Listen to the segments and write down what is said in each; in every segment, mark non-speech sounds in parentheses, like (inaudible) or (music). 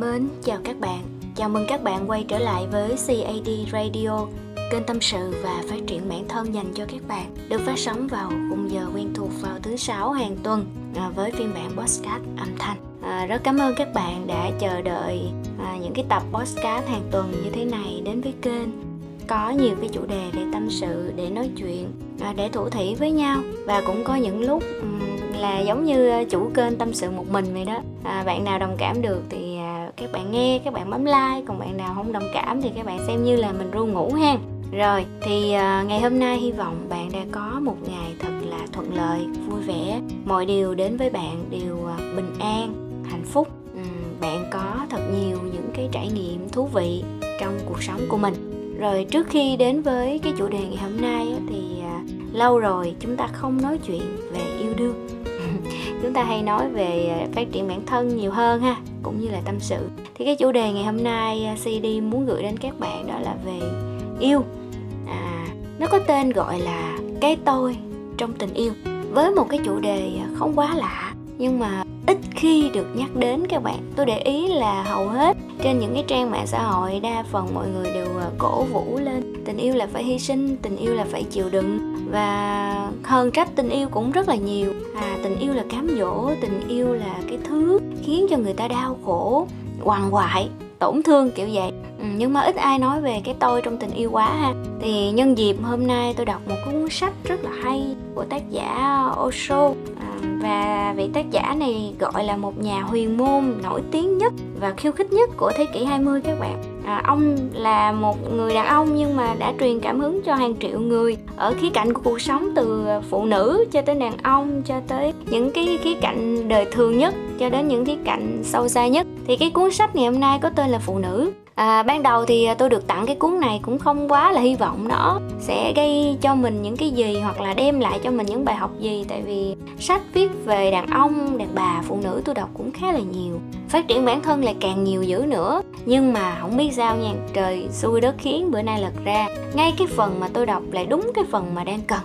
Mến chào các bạn, chào mừng các bạn quay trở lại với CAD Radio, kênh tâm sự và phát triển bản thân dành cho các bạn, được phát sóng vào khung giờ quen thuộc vào thứ sáu hàng tuần à, với phiên bản podcast âm thanh. À, rất cảm ơn các bạn đã chờ đợi à, những cái tập podcast hàng tuần như thế này đến với kênh. Có nhiều cái chủ đề để tâm sự để nói chuyện à, để thủ thỉ với nhau. Và cũng có những lúc um, là giống như chủ kênh tâm sự một mình vậy đó. À, bạn nào đồng cảm được thì các bạn nghe, các bạn bấm like, còn bạn nào không đồng cảm thì các bạn xem như là mình ru ngủ ha. Rồi, thì ờ, ngày hôm nay hy vọng bạn đã có một ngày thật là thuận lợi, vui vẻ. Mọi điều đến với bạn đều ờ, bình an, hạnh phúc. Bạn có thật nhiều những cái trải nghiệm thú vị trong cuộc sống của mình. Rồi, trước khi đến với cái chủ đề ngày hôm nay thì ờ, lâu rồi chúng ta không nói chuyện về yêu đương. (laughs) Chúng ta hay nói về phát triển bản thân nhiều hơn ha cũng như là tâm sự. Thì cái chủ đề ngày hôm nay à, CD muốn gửi đến các bạn đó là về yêu. À, nó có tên gọi là cái tôi trong tình yêu. Với một cái chủ đề à, không quá lạ nhưng mà ít khi được nhắc đến các bạn. Tôi để ý là hầu hết trên những cái trang mạng xã hội đa phần mọi người đều à, cổ vũ lên tình yêu là phải hy sinh tình yêu là phải chịu đựng. Và hơn trách tình yêu cũng rất là nhiều. À tình yêu là cám dỗ tình yêu là cái thứ khiến cho người ta đau khổ hoàng hoại tổn thương kiểu vậy. Ừ, nhưng mà ít ai nói về cái tôi trong tình yêu quá ha. Thì nhân dịp hôm nay tôi đọc một cuốn sách rất là hay của tác giả Osho và vị tác giả này gọi là một nhà huyền môn nổi tiếng nhất và khiêu khích nhất của thế kỷ 20 các bạn. À, ông là một người đàn ông nhưng mà đã truyền cảm hứng cho hàng triệu người ở khía cạnh của cuộc sống từ phụ nữ cho tới đàn ông cho tới những cái khía cạnh đời thường nhất cho đến những khía cạnh sâu xa nhất. Thì cái cuốn sách ngày hôm nay có tên là phụ nữ à, ban đầu thì tôi được tặng cái cuốn này cũng không quá là hy vọng nó sẽ gây cho mình những cái gì hoặc là đem lại cho mình những bài học gì? Tại vì sách viết về đàn ông đàn bà phụ nữ tôi đọc cũng khá là nhiều. Phát triển bản thân lại càng nhiều dữ nữa. Nhưng mà không biết sao nha trời xui đất khiến bữa nay lật ra. Ngay cái phần mà tôi đọc lại đúng cái phần mà đang cần.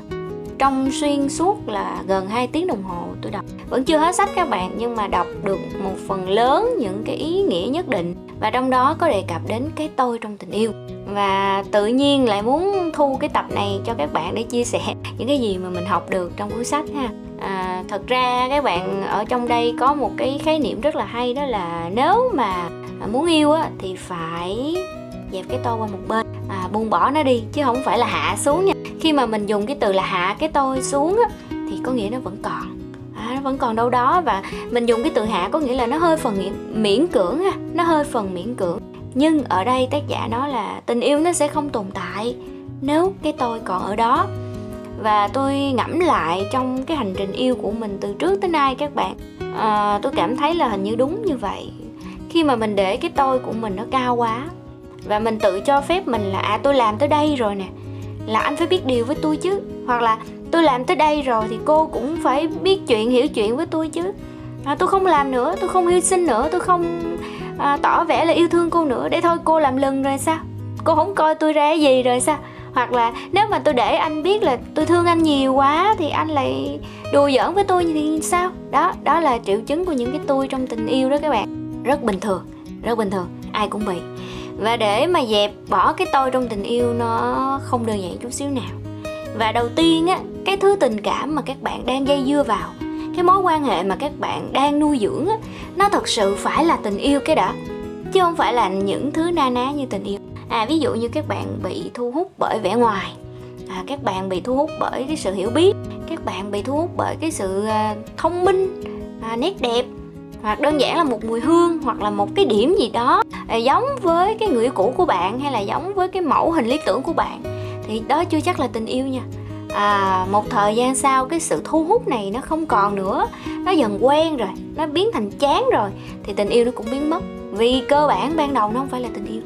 Trong xuyên suốt là gần 2 tiếng đồng hồ tôi đọc. Vẫn chưa hết sách các bạn nhưng mà đọc được một phần lớn những cái ý nghĩa nhất định và trong đó có đề cập đến cái tôi trong tình yêu. Và tự nhiên lại muốn thu cái tập này cho các bạn để chia sẻ (laughs) những cái gì mà mình học được trong cuốn sách ha. À, thật ra các bạn ở trong đây có một cái khái niệm rất là hay đó là nếu mà muốn yêu á thì phải dẹp cái tôi qua một bên. À, buông bỏ nó đi chứ không phải là hạ xuống nha. Khi mà mình dùng cái từ là hạ cái tôi xuống á thì có nghĩa nó vẫn còn à, nó vẫn còn đâu đó và mình dùng cái từ hạ có nghĩa là nó hơi phần miễn cưỡng ha nó hơi phần miễn cưỡng. Nhưng ở đây tác giả nói là tình yêu nó sẽ không tồn tại nếu cái tôi còn ở đó. Và tôi ngẫm lại trong cái hành trình yêu của mình từ trước tới nay các bạn. À, tôi cảm thấy là hình như đúng như vậy. Khi mà mình để cái tôi của mình nó cao quá và mình tự cho phép mình là à tôi làm tới đây rồi nè là anh phải biết điều với tôi chứ. Hoặc là tôi làm tới đây rồi thì cô cũng phải biết chuyện hiểu chuyện với tôi chứ. À, tôi không làm nữa tôi không hy sinh nữa tôi không à, tỏ vẻ là yêu thương cô nữa. Để thôi cô làm lừng rồi sao? Cô không coi tôi ra gì rồi sao? Hoặc là nếu mà tôi để anh biết là tôi thương anh nhiều quá thì anh lại đùa giỡn với tôi thì sao? Đó đó là triệu chứng của những cái tôi trong tình yêu đó các bạn. Rất bình thường rất bình thường ai cũng bị và để mà dẹp bỏ cái tôi trong tình yêu nó không đơn giản chút xíu nào. Và đầu tiên á cái thứ tình cảm mà các bạn đang dây dưa vào cái mối quan hệ mà các bạn đang nuôi dưỡng á nó thật sự phải là tình yêu cái đã chứ không phải là những thứ na ná như tình yêu. À ví dụ như các bạn bị thu hút bởi vẻ ngoài à, các bạn bị thu hút bởi cái sự hiểu biết các bạn bị thu hút bởi cái sự à, thông minh à, nét đẹp hoặc đơn giản là một mùi hương hoặc là một cái điểm gì đó à, giống với cái người cũ của bạn hay là giống với cái mẫu hình lý tưởng của bạn thì đó chưa chắc là tình yêu nha à, một thời gian sau cái sự thu hút này nó không còn nữa. Nó dần quen rồi nó biến thành chán rồi. Thì tình yêu nó cũng biến mất. Vì cơ bản ban đầu nó không phải là tình yêu.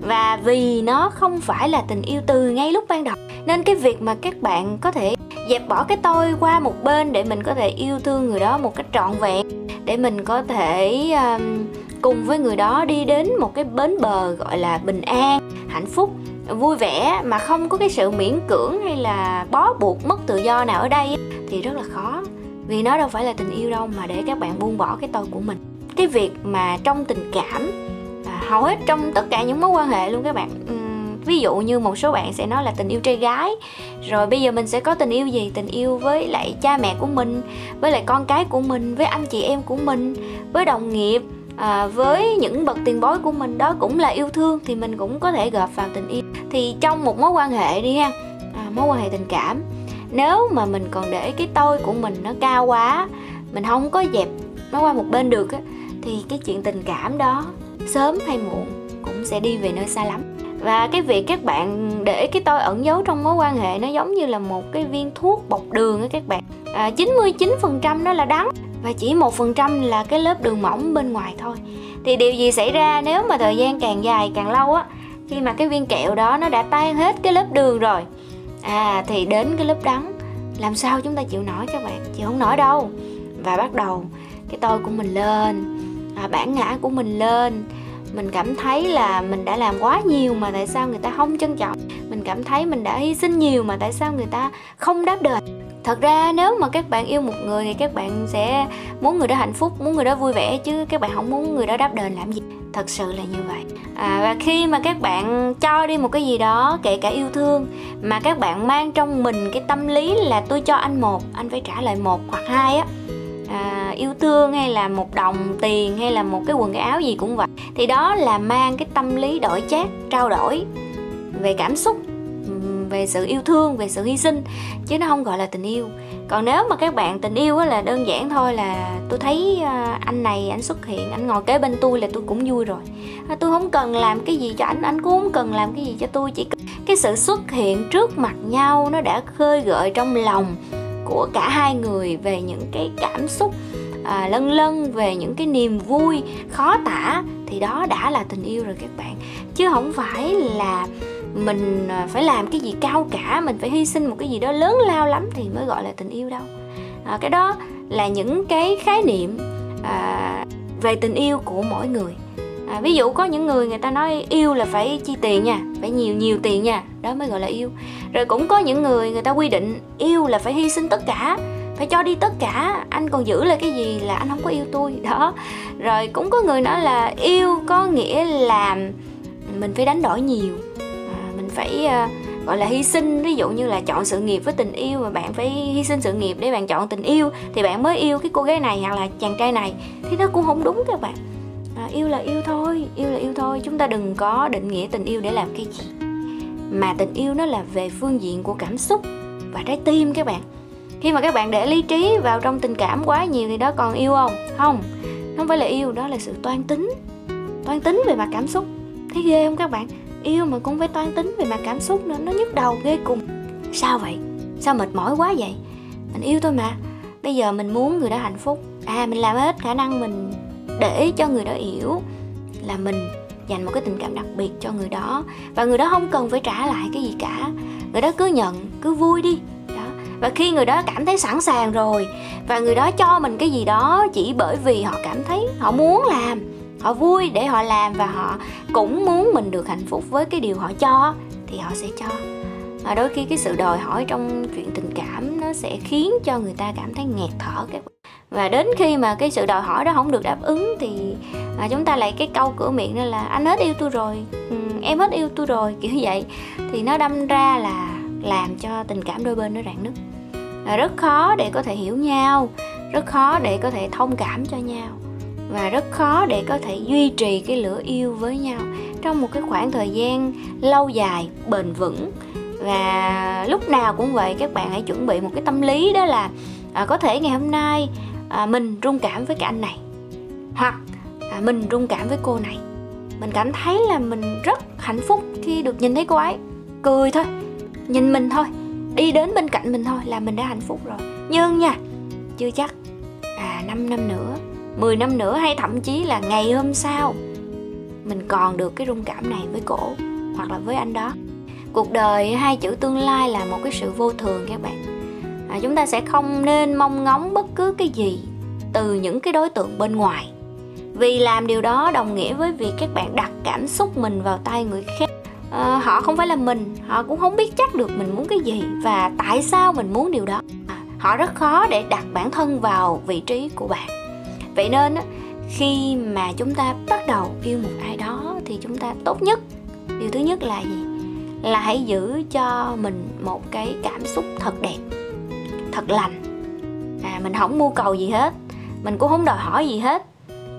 Và vì nó không phải là tình yêu từ ngay lúc ban đầu. Nên cái việc mà các bạn có thể dẹp bỏ cái tôi qua một bên để mình có thể yêu thương người đó một cách trọn vẹn. Để mình có thể um, cùng với người đó đi đến một cái bến bờ gọi là bình an hạnh phúc vui vẻ mà không có cái sự miễn cưỡng hay là bó buộc mất tự do nào ở đây thì rất là khó. Vì nó đâu phải là tình yêu đâu mà để các bạn buông bỏ cái tôi của mình. Cái việc mà trong tình cảm à, hầu hết trong tất cả những mối quan hệ luôn các bạn. Uhm, ví dụ như một số bạn sẽ nói là tình yêu trai gái rồi bây giờ mình sẽ có tình yêu gì? Tình yêu với lại cha mẹ của mình với lại con cái của mình với anh chị em của mình với đồng nghiệp à, với những bậc tiền bối của mình đó cũng là yêu thương thì mình cũng có thể gộp vào tình yêu. Thì trong một mối quan hệ đi ha à, mối quan hệ tình cảm nếu mà mình còn để cái tôi của mình nó cao quá mình không có dẹp nó qua một bên được á thì cái chuyện tình cảm đó sớm hay muộn cũng sẽ đi về nơi xa lắm. Và cái việc các bạn để cái tôi ẩn giấu trong mối quan hệ nó giống như là một cái viên thuốc bọc đường á các bạn. À, 99% nó là đắng và chỉ một phần trăm là cái lớp đường mỏng bên ngoài thôi. Thì điều gì xảy ra nếu mà thời gian càng dài càng lâu á khi mà cái viên kẹo đó nó đã tan hết cái lớp đường rồi à thì đến cái lớp đắng. Làm sao chúng ta chịu nổi các bạn? Chịu không nổi đâu. Và bắt đầu cái tôi của mình lên à, bản ngã của mình lên. Mình cảm thấy là mình đã làm quá nhiều mà tại sao người ta không trân trọng? Mình cảm thấy mình đã hy sinh nhiều mà tại sao người ta không đáp đền? Thật ra nếu mà các bạn yêu một người thì các bạn sẽ muốn người đó hạnh phúc muốn người đó vui vẻ chứ các bạn không muốn người đó đáp đền làm gì. Thật sự là như vậy. À, và khi mà các bạn cho đi một cái gì đó kể cả yêu thương mà các bạn mang trong mình cái tâm lý là tôi cho anh một anh phải trả lại một hoặc hai á à, yêu thương hay là một đồng tiền hay là một cái quần cái áo gì cũng vậy thì đó là mang cái tâm lý đổi chác trao đổi về cảm xúc về sự yêu thương về sự hy sinh chứ nó không gọi là tình yêu. Còn nếu mà các bạn tình yêu là đơn giản thôi là tôi thấy à, anh này anh xuất hiện anh ngồi kế bên tôi là tôi cũng vui rồi. À, tôi không cần làm cái gì cho anh anh cũng không cần làm cái gì cho tôi chỉ cái sự xuất hiện trước mặt nhau nó đã khơi gợi trong lòng của cả hai người về những cái cảm xúc à, lân lân về những cái niềm vui khó tả thì đó đã là tình yêu rồi các bạn. Chứ không phải là mình à, phải làm cái gì cao cả mình phải hy sinh một cái gì đó lớn lao lắm thì mới gọi là tình yêu đâu. À, cái đó là những cái khái niệm à, về tình yêu của mỗi người. À, ví dụ có những người người ta nói yêu là phải chi tiền nha phải nhiều nhiều tiền nha đó mới gọi là yêu. Rồi cũng có những người người ta quy định yêu là phải hy sinh tất cả phải cho đi tất cả anh còn giữ lại cái gì là anh không có yêu tôi (laughs) đó. Rồi cũng có người nói là yêu có nghĩa là mình phải đánh đổi nhiều phải uh, gọi là hy sinh. Ví dụ như là chọn sự nghiệp với tình yêu mà bạn phải hy sinh sự nghiệp để bạn chọn tình yêu thì bạn mới yêu cái cô gái này hoặc là chàng trai này thì nó cũng không đúng các bạn. À, yêu là yêu thôi yêu là yêu thôi. Chúng ta đừng có định nghĩa tình yêu để làm cái gì mà tình yêu nó là về phương diện của cảm xúc và trái tim các bạn. Khi mà các bạn để lý trí vào trong tình cảm quá nhiều thì đó còn yêu không? Không không phải là yêu đó là sự toan tính toan tính về mặt cảm xúc. Thấy ghê không các bạn? Yêu mà cũng phải toan tính về mặt cảm xúc nữa, nó nhức đầu ghê cùng. Sao vậy? Sao mệt mỏi quá vậy? Mình yêu tôi mà. Bây giờ mình muốn người đó hạnh phúc. À mình làm hết khả năng mình để cho người đó hiểu là mình dành một cái tình cảm đặc biệt cho người đó. Và người đó không cần phải trả lại cái gì cả. Người đó cứ nhận, cứ vui đi. Đó. Và khi người đó cảm thấy sẵn sàng rồi, và người đó cho mình cái gì đó chỉ bởi vì họ cảm thấy họ muốn làm họ vui để họ làm và họ cũng muốn mình được hạnh phúc với cái điều họ cho thì họ sẽ cho. Và đôi khi cái sự đòi hỏi trong chuyện tình cảm nó sẽ khiến cho người ta cảm thấy nghẹt thở các và đến khi mà cái sự đòi hỏi đó không được đáp ứng thì mà chúng ta lại cái câu cửa miệng đó là anh hết yêu tôi rồi ừ, em hết yêu tôi rồi (laughs) kiểu vậy. Thì nó đâm ra là làm cho tình cảm đôi bên nó rạn nứt. Rất khó để có thể hiểu nhau rất khó để có thể thông cảm cho nhau và rất khó để có thể duy trì cái lửa yêu với nhau. Trong một cái khoảng thời gian lâu dài bền vững và lúc nào cũng vậy các bạn hãy chuẩn bị một cái tâm lý đó là à, có thể ngày hôm nay à, mình rung cảm với cái anh này hoặc à, mình rung cảm với cô này. Mình cảm thấy là mình rất hạnh phúc khi được nhìn thấy cô ấy. Cười thôi nhìn mình thôi đi đến bên cạnh mình thôi là mình đã hạnh phúc rồi. Nhưng nha chưa chắc à 5 năm nữa 10 năm nữa hay thậm chí là ngày hôm sau mình còn được cái rung cảm này với cổ hoặc là với anh đó. Cuộc đời hai chữ tương lai là một cái sự vô thường các bạn. À, chúng ta sẽ không nên mong ngóng bất cứ cái gì từ những cái đối tượng bên ngoài. Vì làm điều đó đồng nghĩa với việc các bạn đặt cảm xúc mình vào tay người khác. À, họ không phải là mình họ cũng không biết chắc được mình muốn cái gì và tại sao mình muốn điều đó. À, họ rất khó để đặt bản thân vào vị trí của bạn vậy nên khi mà chúng ta bắt đầu yêu một ai đó thì chúng ta tốt nhất điều thứ nhất là gì? Là hãy giữ cho mình một cái cảm xúc thật đẹp thật lành. À mình không mưu cầu gì hết mình cũng không đòi hỏi gì hết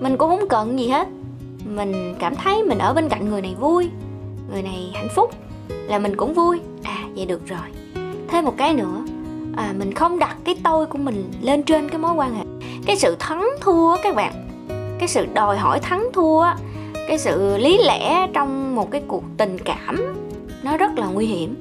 mình cũng không cần gì hết. Mình cảm thấy mình ở bên cạnh người này vui người này hạnh phúc là mình cũng vui. À vậy được rồi. Thêm một cái nữa à, mình không đặt cái tôi của mình lên trên cái mối quan hệ cái sự thắng thua các bạn. Cái sự đòi hỏi thắng thua cái sự lý lẽ trong một cái cuộc tình cảm nó rất là nguy hiểm.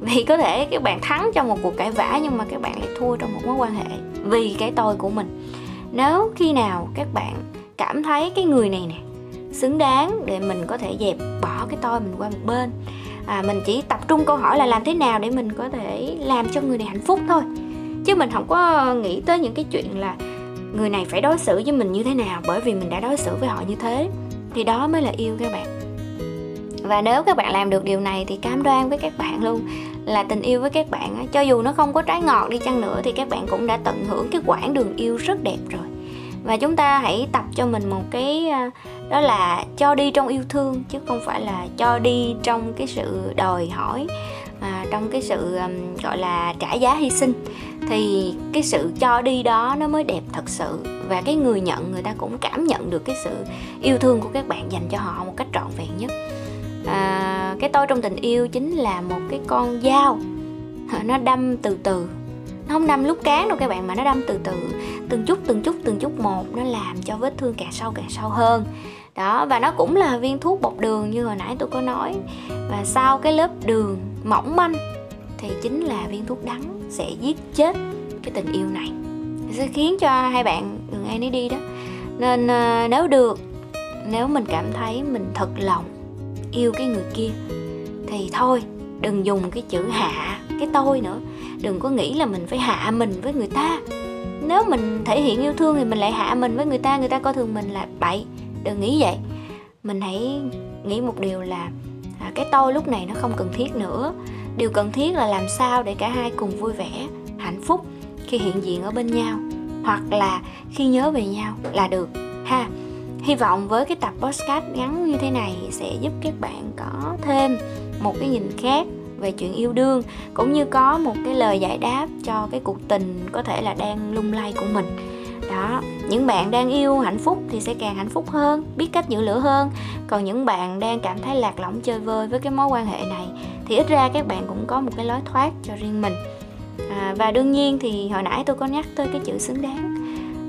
Vì có thể các bạn thắng trong một cuộc cãi vã nhưng mà các bạn lại thua trong một mối quan hệ vì cái tôi của mình. Nếu khi nào các bạn cảm thấy cái người này nè xứng đáng để mình có thể dẹp bỏ cái tôi mình qua một bên à, mình chỉ tập trung câu hỏi là làm thế nào để mình có thể làm cho người này hạnh phúc thôi. Chứ mình không có nghĩ tới những cái chuyện là người này phải đối xử với mình như thế nào bởi vì mình đã đối xử với họ như thế? Thì đó mới là yêu các bạn. Và nếu các bạn làm được điều này thì cam đoan với các bạn luôn. Là tình yêu với các bạn cho dù nó không có trái ngọt đi chăng nữa thì các bạn cũng đã tận hưởng cái quãng đường yêu rất đẹp rồi và chúng ta hãy tập cho mình một cái à, đó là cho đi trong yêu thương chứ không phải là cho đi trong cái sự đòi hỏi à, trong cái sự um, gọi là trả giá hy sinh. Thì cái sự cho đi đó nó mới đẹp thật sự. Và cái người nhận người ta cũng cảm nhận được cái sự yêu thương của các bạn dành cho họ một cách trọn vẹn nhất. À, cái tôi trong tình yêu chính là một cái con dao. Nó đâm từ từ không đâm lúc cán đâu các bạn, mà nó đâm từ từ, từng chút từng chút từng chút một, nó làm cho vết thương càng sâu càng sâu hơn. Đó, và nó cũng là viên thuốc bột đường như hồi nãy tôi có nói. Và sau cái lớp đường mỏng manh, thì chính là viên thuốc đắng sẽ giết chết cái tình yêu này. Sẽ khiến cho hai bạn đừng ai nấy đi đó, nên ờ, nếu được, nếu mình cảm thấy mình thật lòng yêu cái người kia, thì thôi, đừng dùng cái chữ hạ, cái tôi nữa đừng có nghĩ là mình phải hạ mình với người ta. Nếu mình thể hiện yêu thương thì mình lại hạ mình với người ta người ta coi thường mình là bậy. Đừng nghĩ vậy. Mình hãy nghĩ một điều là à, cái tôi lúc này nó không cần thiết nữa. Điều cần thiết là làm sao để cả hai cùng vui vẻ hạnh phúc khi hiện diện ở bên nhau hoặc là khi nhớ về nhau là được ha. Hy vọng với cái tập podcast ngắn như thế này sẽ giúp các bạn có thêm một cái nhìn khác về chuyện yêu đương cũng như có một cái lời giải đáp cho cái cuộc tình có thể là đang lung lay của mình. Đó những bạn đang yêu hạnh phúc thì sẽ càng hạnh phúc hơn biết cách giữ lửa hơn. Còn những bạn đang cảm thấy lạc lõng chơi vơi với cái mối quan hệ này thì ít ra các bạn cũng có một cái lối thoát cho riêng mình. À, và đương nhiên thì hồi nãy tôi có nhắc tới cái chữ xứng đáng.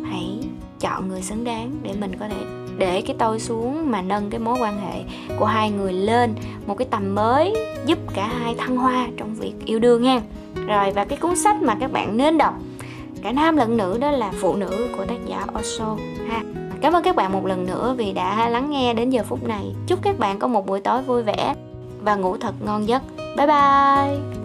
Hãy chọn người xứng đáng để mình có thể để cái tôi xuống mà nâng cái mối quan hệ của hai người lên một cái tầm mới, giúp cả hai thăng hoa trong việc yêu đương nha. Rồi, và cái cuốn sách mà các bạn nên đọc, cả nam lẫn nữ, đó là phụ nữ của tác giả Osho ha cảm ơn các bạn một lần nữa vì đã lắng nghe đến giờ phút này. Chúc các bạn có một buổi tối vui vẻ và ngủ thật ngon giấc. Bye bye!